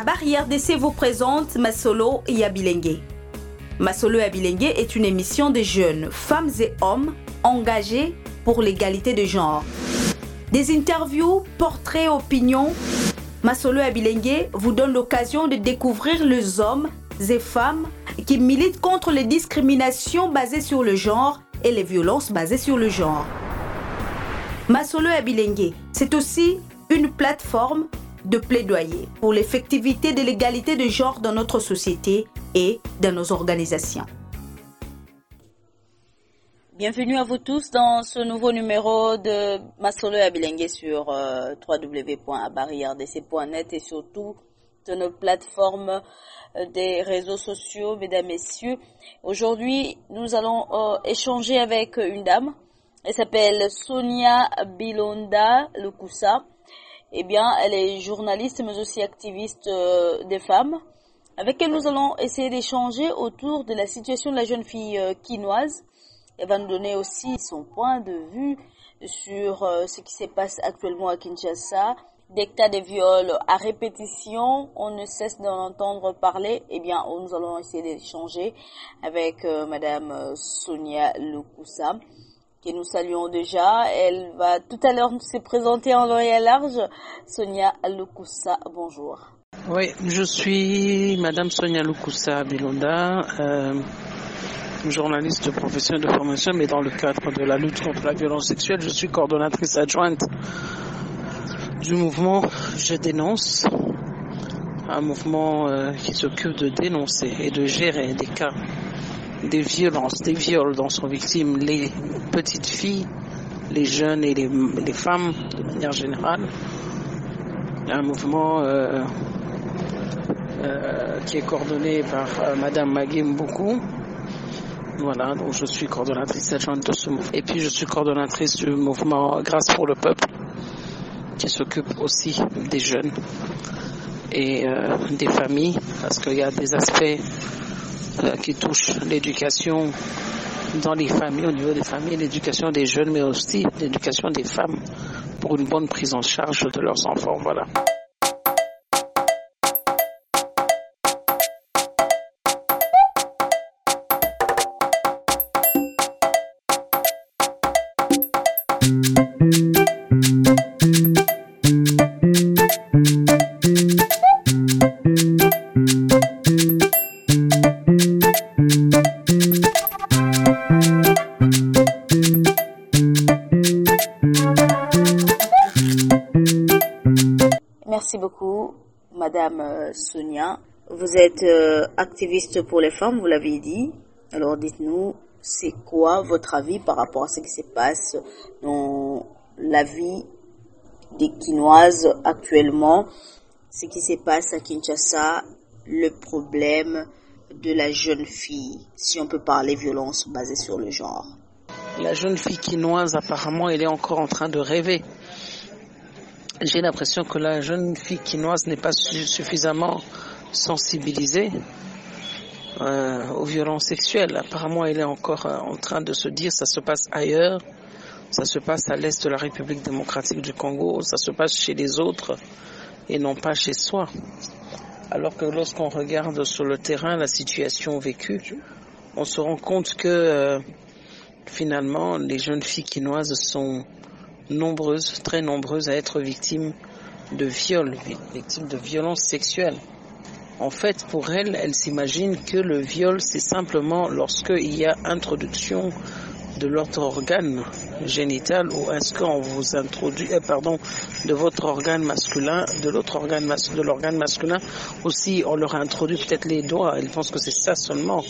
Barrière d'essai vous présente Masolo Yabilengue. Masolo Yabilengue est une émission de jeunes, femmes et hommes engagés pour l'égalité de genre. Des interviews, portraits, opinions. Masolo Yabilengue vous donne l'occasion de découvrir les hommes et femmes qui militent contre les discriminations basées sur le genre et les violences basées sur le genre. Masolo Abilengue, c'est aussi une plateforme de plaidoyer pour l'effectivité de l'égalité de genre dans notre société et dans nos organisations. Bienvenue à vous tous dans ce nouveau numéro de Masolo Abilengue sur euh, et surtout de nos plateformes euh, des réseaux sociaux, mesdames, messieurs. Aujourd'hui, nous allons euh, échanger avec une dame. Elle s'appelle Sonia Bilonda Lukusa. Eh bien, elle est journaliste, mais aussi activiste euh, des femmes. Avec elle, nous allons essayer d'échanger autour de la situation de la jeune fille quinoise. Elle va nous donner aussi son point de vue sur ce qui se passe actuellement à Kinshasa, des de viol à répétition, on ne cesse d'en entendre parler, eh bien, nous allons essayer d'échanger avec euh, Madame euh, Sonia Lukusa, que nous saluons déjà. Elle va tout à l'heure se présenter en long et large. Sonia Lukusa, bonjour. Oui, je suis Madame Sonia Lukusa Bilonda, euh, journaliste de profession de formation, mais dans le cadre de la lutte contre la violence sexuelle, je suis coordonnatrice adjointe du mouvement Je dénonce, un mouvement euh, qui s'occupe de dénoncer et de gérer des cas, des violences, des viols dont sont victimes les petites filles, les jeunes et les, femmes de manière générale. Un mouvement euh, euh, qui est coordonné par Madame Magim beaucoup. Voilà, donc je suis coordonnatrice adjointe de ce mouvement. Et puis je suis coordonnatrice du mouvement Grâce pour le peuple qui s'occupe aussi des jeunes et euh, des familles, parce qu'il y a des aspects euh, qui touchent l'éducation dans les familles, au niveau des familles, l'éducation des jeunes, mais aussi l'éducation des femmes pour une bonne prise en charge de leurs enfants. Voilà. Sonia. Vous êtes euh, activiste pour les femmes, vous l'avez dit. Alors dites-nous, c'est quoi votre avis par rapport à ce qui se passe dans la vie des Quinoises actuellement, ce qui se passe à Kinshasa, le problème de la jeune fille, si on peut parler violence basée sur le genre. La jeune fille quinoise, apparemment, elle est encore en train de rêver j'ai l'impression que la jeune fille quinoise n'est pas suffisamment sensibilisée euh, aux violences sexuelles. Apparemment, elle est encore euh, en train de se dire ça se passe ailleurs, ça se passe à l'est de la République démocratique du Congo, ça se passe chez les autres et non pas chez soi. Alors que lorsqu'on regarde sur le terrain la situation vécue, on se rend compte que euh, finalement les jeunes filles quinoises sont nombreuses, très nombreuses à être victimes de viols, victimes de violences sexuelles. En fait, pour elles, elles s'imaginent que le viol, c'est simplement lorsqu'il y a introduction de l'autre organe génital ou est-ce qu'on vous introduit, euh, pardon, de votre organe masculin, de l'autre organe de l'organe masculin aussi, on leur introduit peut-être les doigts. Ils pensent que c'est ça seulement.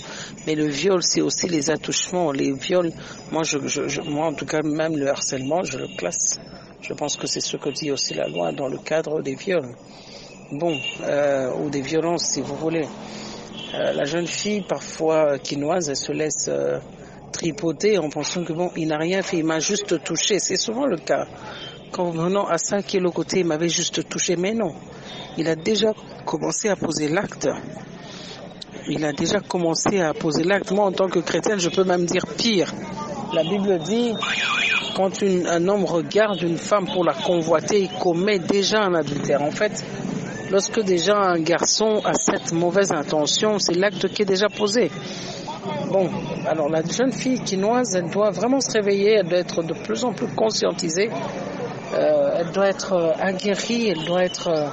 Mais le viol, c'est aussi les attouchements, les viols. Moi, je, je, moi, en tout cas, même le harcèlement, je le classe. Je pense que c'est ce que dit aussi la loi dans le cadre des viols. Bon, euh, ou des violences, si vous voulez. Euh, la jeune fille, parfois quinoise, elle se laisse euh, tripoter en pensant que bon, il n'a rien fait, il m'a juste touché. C'est souvent le cas. Quand venant à 5 kilos côté, il m'avait juste touché, mais non. Il a déjà commencé à poser l'acte. Il a déjà commencé à poser l'acte. Moi, en tant que chrétienne, je peux même dire pire. La Bible dit, quand un homme regarde une femme pour la convoiter, il commet déjà un adultère. En fait, Lorsque déjà un garçon a cette mauvaise intention, c'est l'acte qui est déjà posé. Bon, alors la jeune fille quinoise, elle doit vraiment se réveiller, elle doit être de plus en plus conscientisée, euh, elle doit être euh, aguerrie, elle doit être euh,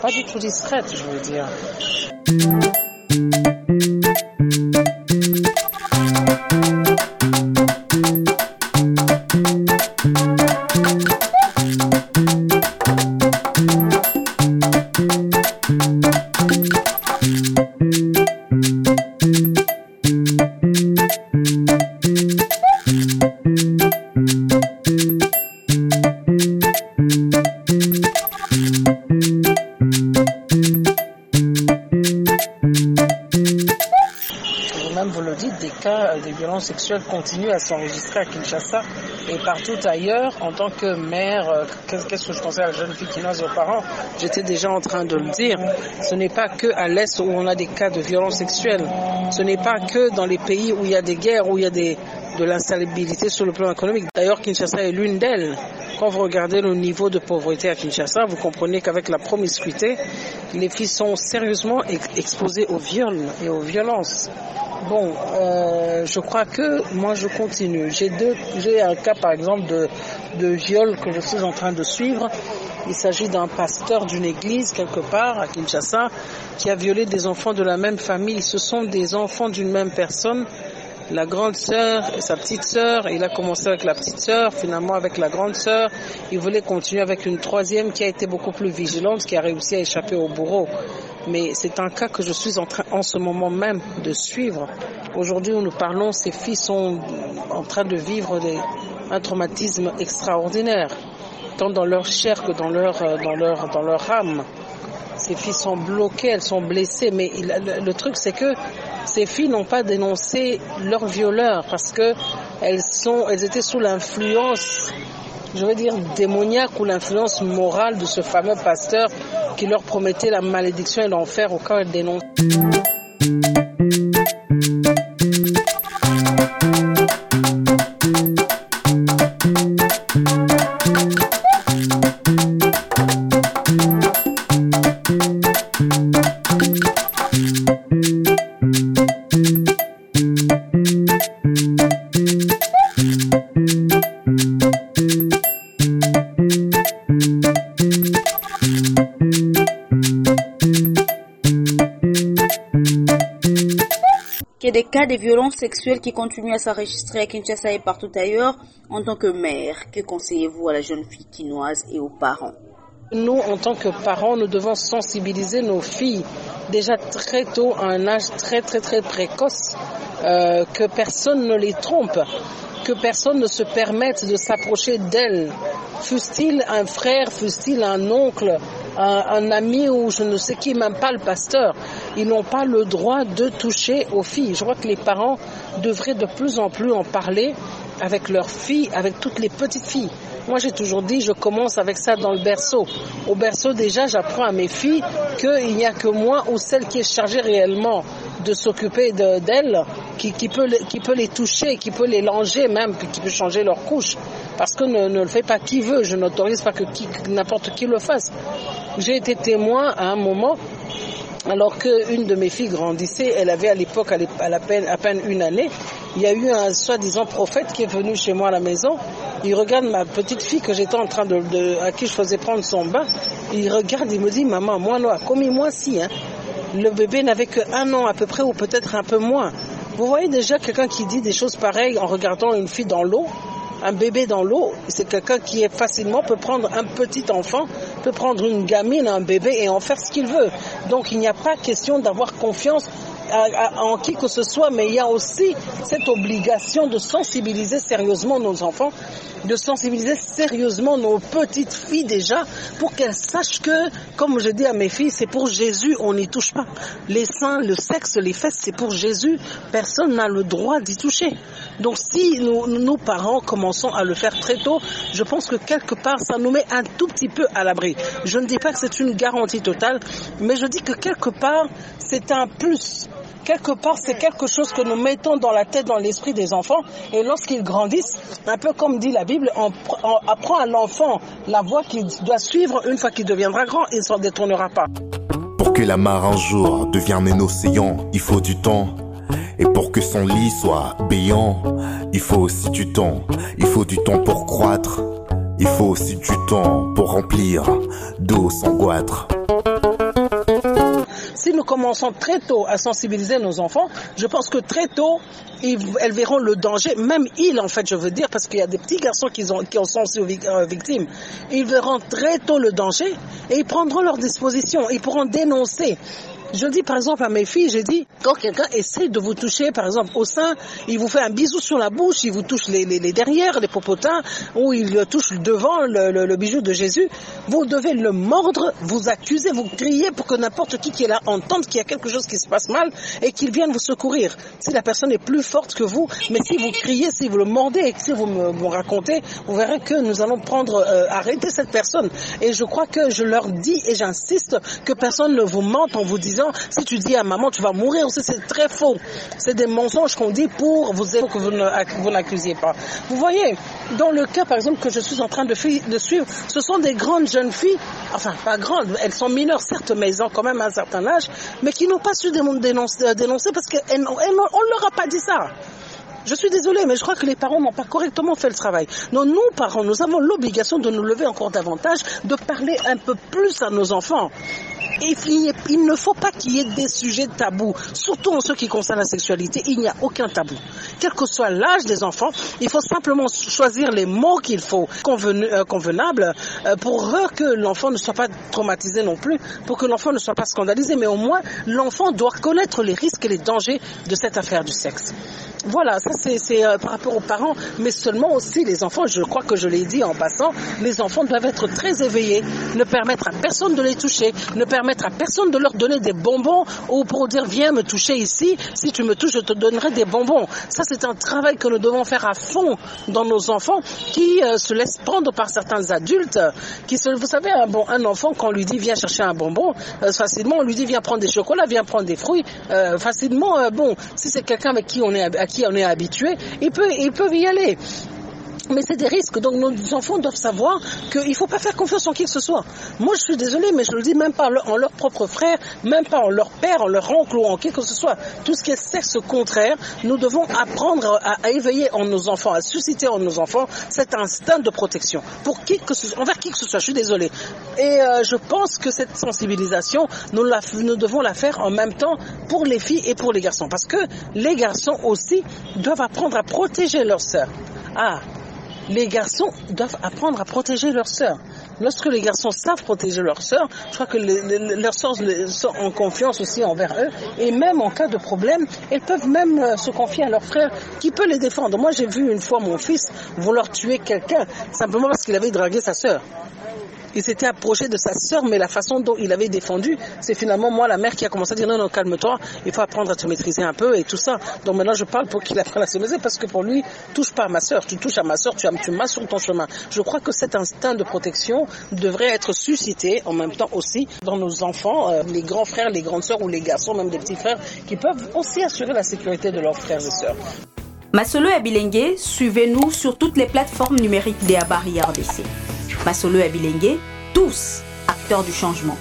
pas du tout distraite, je veux dire. Sexuelle continue à s'enregistrer à Kinshasa et partout ailleurs. En tant que mère, euh, qu'est-ce que je pensais à la jeune fille quinoise aux parents? J'étais déjà en train de le dire. Ce n'est pas que à l'Est où on a des cas de violence sexuelle. Ce n'est pas que dans les pays où il y a des guerres, où il y a des, de l'instabilité sur le plan économique. D'ailleurs, Kinshasa est l'une d'elles. Quand vous regardez le niveau de pauvreté à Kinshasa, vous comprenez qu'avec la promiscuité, les filles sont sérieusement exposées aux viols et aux violences. Bon, euh, je crois que moi je continue. J'ai un cas par exemple de viol que je suis en train de suivre. Il s'agit d'un pasteur d'une église quelque part à Kinshasa qui a violé des enfants de la même famille. Ce sont des enfants d'une même personne la grande sœur et sa petite sœur. Il a commencé avec la petite sœur, finalement avec la grande sœur. Il voulait continuer avec une troisième qui a été beaucoup plus vigilante, qui a réussi à échapper au bourreau. Mais c'est un cas que je suis en train, en ce moment même, de suivre. Aujourd'hui où nous parlons, ces filles sont en train de vivre un traumatisme extraordinaire, tant dans leur chair que dans leur, dans leur, dans leur âme. Ces filles sont bloquées, elles sont blessées, mais le truc c'est que ces filles n'ont pas dénoncé leurs violeurs parce que elles sont, elles étaient sous l'influence, je veux dire démoniaque ou l'influence morale de ce fameux pasteur qui leur promettait la malédiction et l'enfer au cas où elles dénoncent. des cas de violences sexuelles qui continuent à s'enregistrer à Kinshasa et partout ailleurs. En tant que mère, que conseillez-vous à la jeune fille quinoise et aux parents? Nous, en tant que parents, nous devons sensibiliser nos filles déjà très tôt, à un âge très très très précoce, euh, que personne ne les trompe, que personne ne se permette de s'approcher d'elles. Fût-il un frère, fût-il un oncle, un, ami ou je ne sais qui, même pas le pasteur, ils n'ont pas le droit de toucher aux filles. Je crois que les parents devraient de plus en plus en parler avec leurs filles, avec toutes les petites filles. Moi, j'ai toujours dit, je commence avec ça dans le berceau. Au berceau, déjà, j'apprends à mes filles qu'il n'y a que moi ou celle qui est chargée réellement de s'occuper d'elles, qui, peut, les toucher, qui peut les langer même, qui peut changer leur couche. Parce que ne, le fait pas qui veut. Je n'autorise pas que n'importe qui le fasse. J'ai été témoin à un moment alors qu'une de mes filles grandissait, elle avait à l'époque à, peine, une année, il y a eu un soi-disant prophète qui est venu chez moi à la maison. Il regarde ma petite fille que j'étais en train de, à qui je faisais prendre son bain. Il regarde, il me dit, maman, moi, noir, comme moi si, hein. Le bébé n'avait que un an à peu près ou peut-être un peu moins. Vous voyez déjà quelqu'un qui dit des choses pareilles en regardant une fille dans l'eau? Un bébé dans l'eau, c'est quelqu'un qui est facilement peut prendre un petit enfant, peut prendre une gamine, un bébé et en faire ce qu'il veut. Donc il n'y a pas question d'avoir confiance en qui que ce soit, mais il y a aussi cette obligation de sensibiliser sérieusement nos enfants, de sensibiliser sérieusement nos petites filles déjà, pour qu'elles sachent que, comme je dis à mes filles, c'est pour Jésus, on n'y touche pas. Les seins, le sexe, les fesses, c'est pour Jésus, personne n'a le droit d'y toucher. Donc si nous, nos parents commençons à le faire très tôt, je pense que quelque part, ça nous met un tout petit peu à l'abri. Je ne dis pas que c'est une garantie totale, mais je dis que quelque part, c'est un plus quelque part, c'est quelque chose que nous mettons dans la tête, dans l'esprit des enfants. Et lorsqu'ils grandissent, un peu comme dit la Bible, on, apprend à l'enfant la voie qu'il doit suivre une fois qu'il deviendra grand, il ne s'en détournera pas. Pour que la mare un jour devienne un océan, il faut du temps. Et pour que son lit soit béant, il faut aussi du temps. Il faut du temps pour croître. Il faut aussi du temps pour remplir d'eau sans goitre si nous commençons très tôt à sensibiliser nos enfants, je pense que très tôt, ils, elles verront le danger, même ils en fait, je veux dire, parce qu'il y a des petits garçons qui, ont, qui en sont aussi victimes, ils verront très tôt le danger et ils prendront leurs dispositions, ils pourront dénoncer. Je dis par exemple à mes filles, j'ai dit, quand quelqu'un essaie de vous toucher, par exemple au sein, il vous fait un bisou sur la bouche, il vous touche les, les, les derrière, les popotins, ou il touche devant le, le, bijou de Jésus, vous devez le mordre, vous accuser, vous crier pour que n'importe qui qui est là entende qu'il y a quelque chose qui se passe mal et qu'il vienne vous secourir. Si la personne est plus forte que vous, mais si vous criez, si vous le mordez et si vous me, racontez, vous verrez que nous allons prendre, euh, arrêter cette personne. Et je crois que je leur dis et j'insiste que personne ne vous mente en vous disant si tu dis à maman tu vas mourir, c'est très faux. C'est des mensonges qu'on dit pour vous pour que vous n'accusiez pas. Vous voyez, dans le cas par exemple que je suis en train de, suivre, ce sont des grandes jeunes filles, enfin pas grandes, elles sont mineures certes, mais elles ont quand même un certain âge, mais qui n'ont pas su dénoncer, euh, dénoncer parce qu'on ne leur a pas dit ça. Je suis désolée, mais je crois que les parents n'ont pas correctement fait le travail. Non, nous, parents, nous avons l'obligation de nous lever encore davantage, de parler un peu plus à nos enfants. Il ne faut pas qu'il y ait des sujets tabous, surtout en ce qui concerne la sexualité, il n'y a aucun tabou. Quel que soit l'âge des enfants, il faut simplement choisir les mots qu'il faut euh, convenables euh, pour que l'enfant ne soit pas traumatisé non plus, pour que l'enfant ne soit pas scandalisé, mais au moins l'enfant doit connaître les risques et les dangers de cette affaire du sexe. Voilà, ça c'est euh, par rapport aux parents, mais seulement aussi les enfants, je crois que je l'ai dit en passant, les enfants doivent être très éveillés, ne permettre à personne de les toucher, ne permettre à personne de leur donner des bonbons ou pour dire viens me toucher ici, si tu me touches je te donnerai des bonbons. Ça c'est un travail que nous devons faire à fond dans nos enfants qui euh, se laissent prendre par certains adultes, qui vous savez, un, bon, un enfant quand on lui dit viens chercher un bonbon, euh, facilement on lui dit viens prendre des chocolats, viens prendre des fruits, facilement, bon, si c'est quelqu'un avec qui on est qui on est habitué, ils peuvent, ils peuvent y aller. Mais c'est des risques, donc nos enfants doivent savoir qu'il ne faut pas faire confiance en qui que ce soit. Moi, je suis désolée, mais je le dis même pas en leur propre frère, même pas en leur père, en leur oncle ou en qui que ce soit. Tout ce qui est sexe contraire, nous devons apprendre à, éveiller en nos enfants, à susciter en nos enfants cet instinct de protection pour qui que ce soit, envers qui que ce soit. Je suis désolée. Et euh, je pense que cette sensibilisation, nous, la, nous devons la faire en même temps pour les filles et pour les garçons, parce que les garçons aussi doivent apprendre à protéger leurs sœurs. Ah, les garçons doivent apprendre à protéger leurs sœurs. Lorsque les garçons savent protéger leurs sœurs, je crois que leurs sœurs sont en confiance aussi envers eux. Et même en cas de problème, elles peuvent même euh, se confier à leur frère qui peut les défendre. Moi, j'ai vu une fois mon fils vouloir tuer quelqu'un simplement parce qu'il avait dragué sa sœur il s'était approché de sa sœur, mais la façon dont il avait défendu, c'est finalement moi, la mère, qui a commencé à dire non, non, calme-toi, il faut apprendre à te maîtriser un peu et tout ça. Donc maintenant, je parle pour qu'il apprenne à se maîtriser parce que pour lui, touche pas à ma sœur, tu touches à ma sœur, tu, tu m'as sur ton chemin. Je crois que cet instinct de protection devrait être suscité en même temps aussi dans nos enfants, euh, les grands frères, les grandes sœurs ou les garçons, même des petits frères, qui peuvent aussi assurer la sécurité de leurs frères et sœurs. Masolo et suivez-nous sur toutes les plateformes numériques des Abari RDC. Masolo et Abilengue, tous acteurs du changement.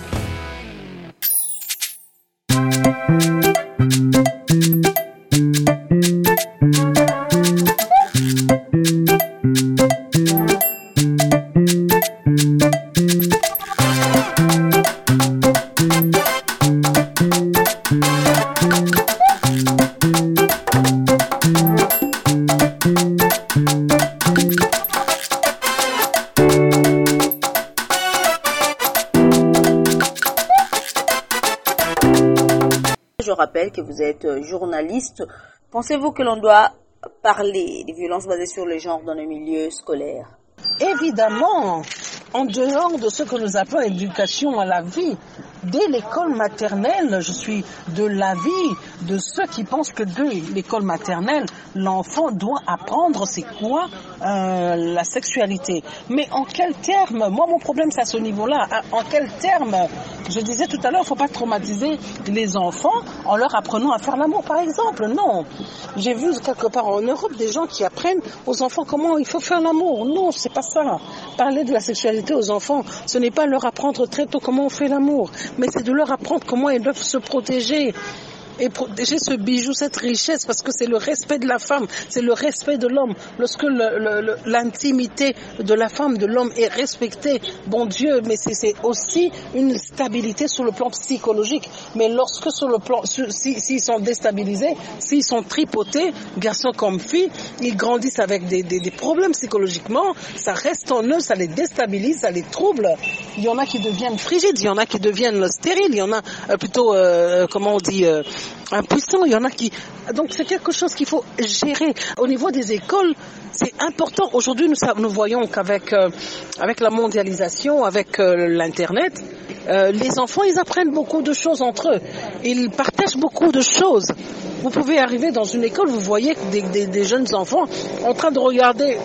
Journaliste. Pensez-vous que l'on doit parler des violences basées sur le genre dans le milieu scolaire? Évidemment, en dehors de ce que nous appelons éducation à la vie, dès l'école maternelle, je suis de l'avis de ceux qui pensent que dès l'école maternelle, l'enfant doit apprendre c'est quoi euh, la sexualité. Mais en quel terme Moi, mon problème, c'est à ce niveau-là. Hein, en quel terme Je disais tout à l'heure, il ne faut pas traumatiser les enfants en leur apprenant à faire l'amour, par exemple. Non. J'ai vu quelque part en Europe des gens qui apprennent aux enfants comment il faut faire l'amour. Non, c'est pas ça. Parler de la sexualité aux enfants, ce n'est pas leur apprendre très tôt comment on fait l'amour mais c'est de leur apprendre comment ils doivent se protéger et protéger ce bijou, cette richesse, parce que c'est le respect de la femme, c'est le respect de l'homme. Lorsque l'intimité de la femme, de l'homme est respectée, bon Dieu, mais c'est aussi une stabilité sur le plan psychologique. Mais lorsque sur le plan, s'ils sont déstabilisés, s'ils sont tripotés, garçons comme filles, ils grandissent avec des, problèmes psychologiquement, ça reste en eux, ça les déstabilise, ça les trouble. Il y en a qui deviennent frigides, il y en a qui deviennent stériles, il y en a euh, plutôt, euh, comment on dit, euh, impuissants, il y en a qui... Donc c'est quelque chose qu'il faut gérer. Au niveau des écoles, c'est important. Aujourd'hui, nous, nous voyons qu'avec euh, avec la mondialisation, avec euh, l'Internet, euh, les enfants, ils apprennent beaucoup de choses entre eux. Ils partagent beaucoup de choses. Vous pouvez arriver dans une école, vous voyez des, des, des jeunes enfants en train de regarder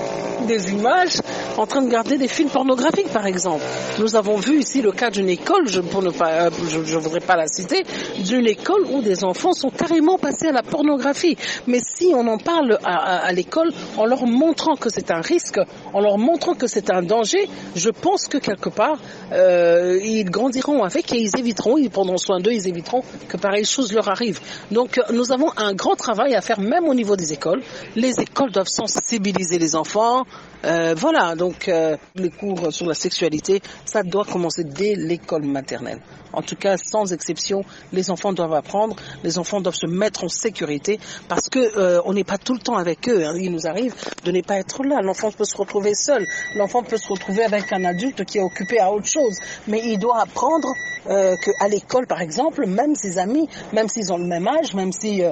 des images en train de garder des films pornographiques, par exemple. Nous avons vu ici le cas d'une école, je, ne je voudrais pas la citer, d'une école où des enfants sont carrément passés à la pornographie. Mais si on en parle à, l'école en leur montrant que c'est un risque, en leur montrant que c'est un danger, je pense que quelque part, euh, ils grandiront avec et ils éviteront, ils prendront soin d'eux, ils éviteront que pareille chose leur arrive. Donc nous avons un grand travail à faire même au niveau des écoles. Les écoles doivent sensibiliser les enfants. Euh, voilà, euh, les cours sur la sexualité, ça doit commencer dès l'école maternelle. En tout cas, sans exception, les enfants doivent apprendre, les enfants doivent se mettre en sécurité parce que euh, on n'est pas tout le temps avec eux. Hein. Il nous arrive de ne pas être là. L'enfant peut se retrouver seul. L'enfant peut se retrouver avec un adulte qui est occupé à autre chose. Mais il doit apprendre euh, qu'à l'école, par exemple, même ses amis, même s'ils ont le même âge, même si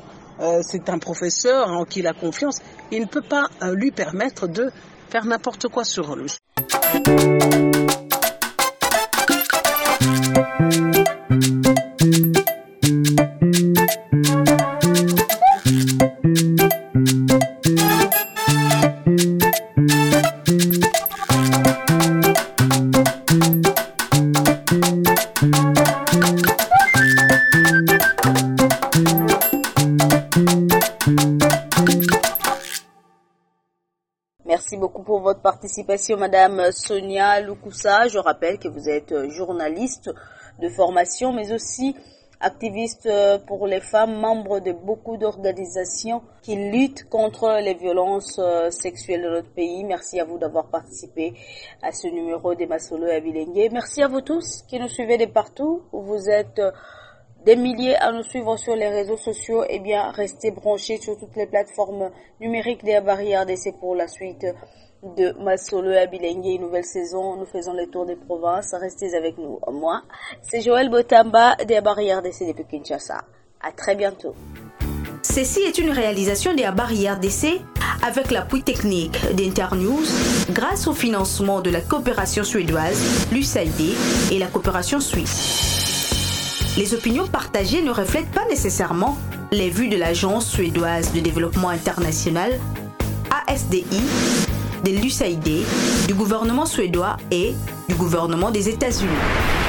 c'est un professeur en qui il a confiance, il ne peut pas lui permettre de faire n'importe quoi sur lui. Merci beaucoup pour votre participation, Madame Sonia Lukusa. Je rappelle que vous êtes journaliste de formation, mais aussi activiste pour les femmes, membre de beaucoup d'organisations qui luttent contre les violences sexuelles dans notre pays. Merci à vous d'avoir participé à ce numéro des Masolo et Abilengue. Merci à vous tous qui nous suivez de partout où vous êtes des milliers à nous suivre sur les réseaux sociaux, eh bien, restez branchés sur toutes les plateformes numériques des barrières d'essai pour la suite de Masolo et Abilengue, une nouvelle saison. Nous faisons les tours des provinces. Restez avec nous. Moi, c'est Joël Botamba des barrières d'essai depuis Kinshasa. À très bientôt. Ceci est une réalisation des barrières d'essai avec l'appui technique d'Internews grâce au financement de la coopération suédoise, l'USAID et la coopération suisse. Les opinions partagées ne reflètent pas nécessairement les vues de l'Agence suédoise de développement international, ASDI, de l'USAID, du gouvernement suédois et du gouvernement des États-Unis.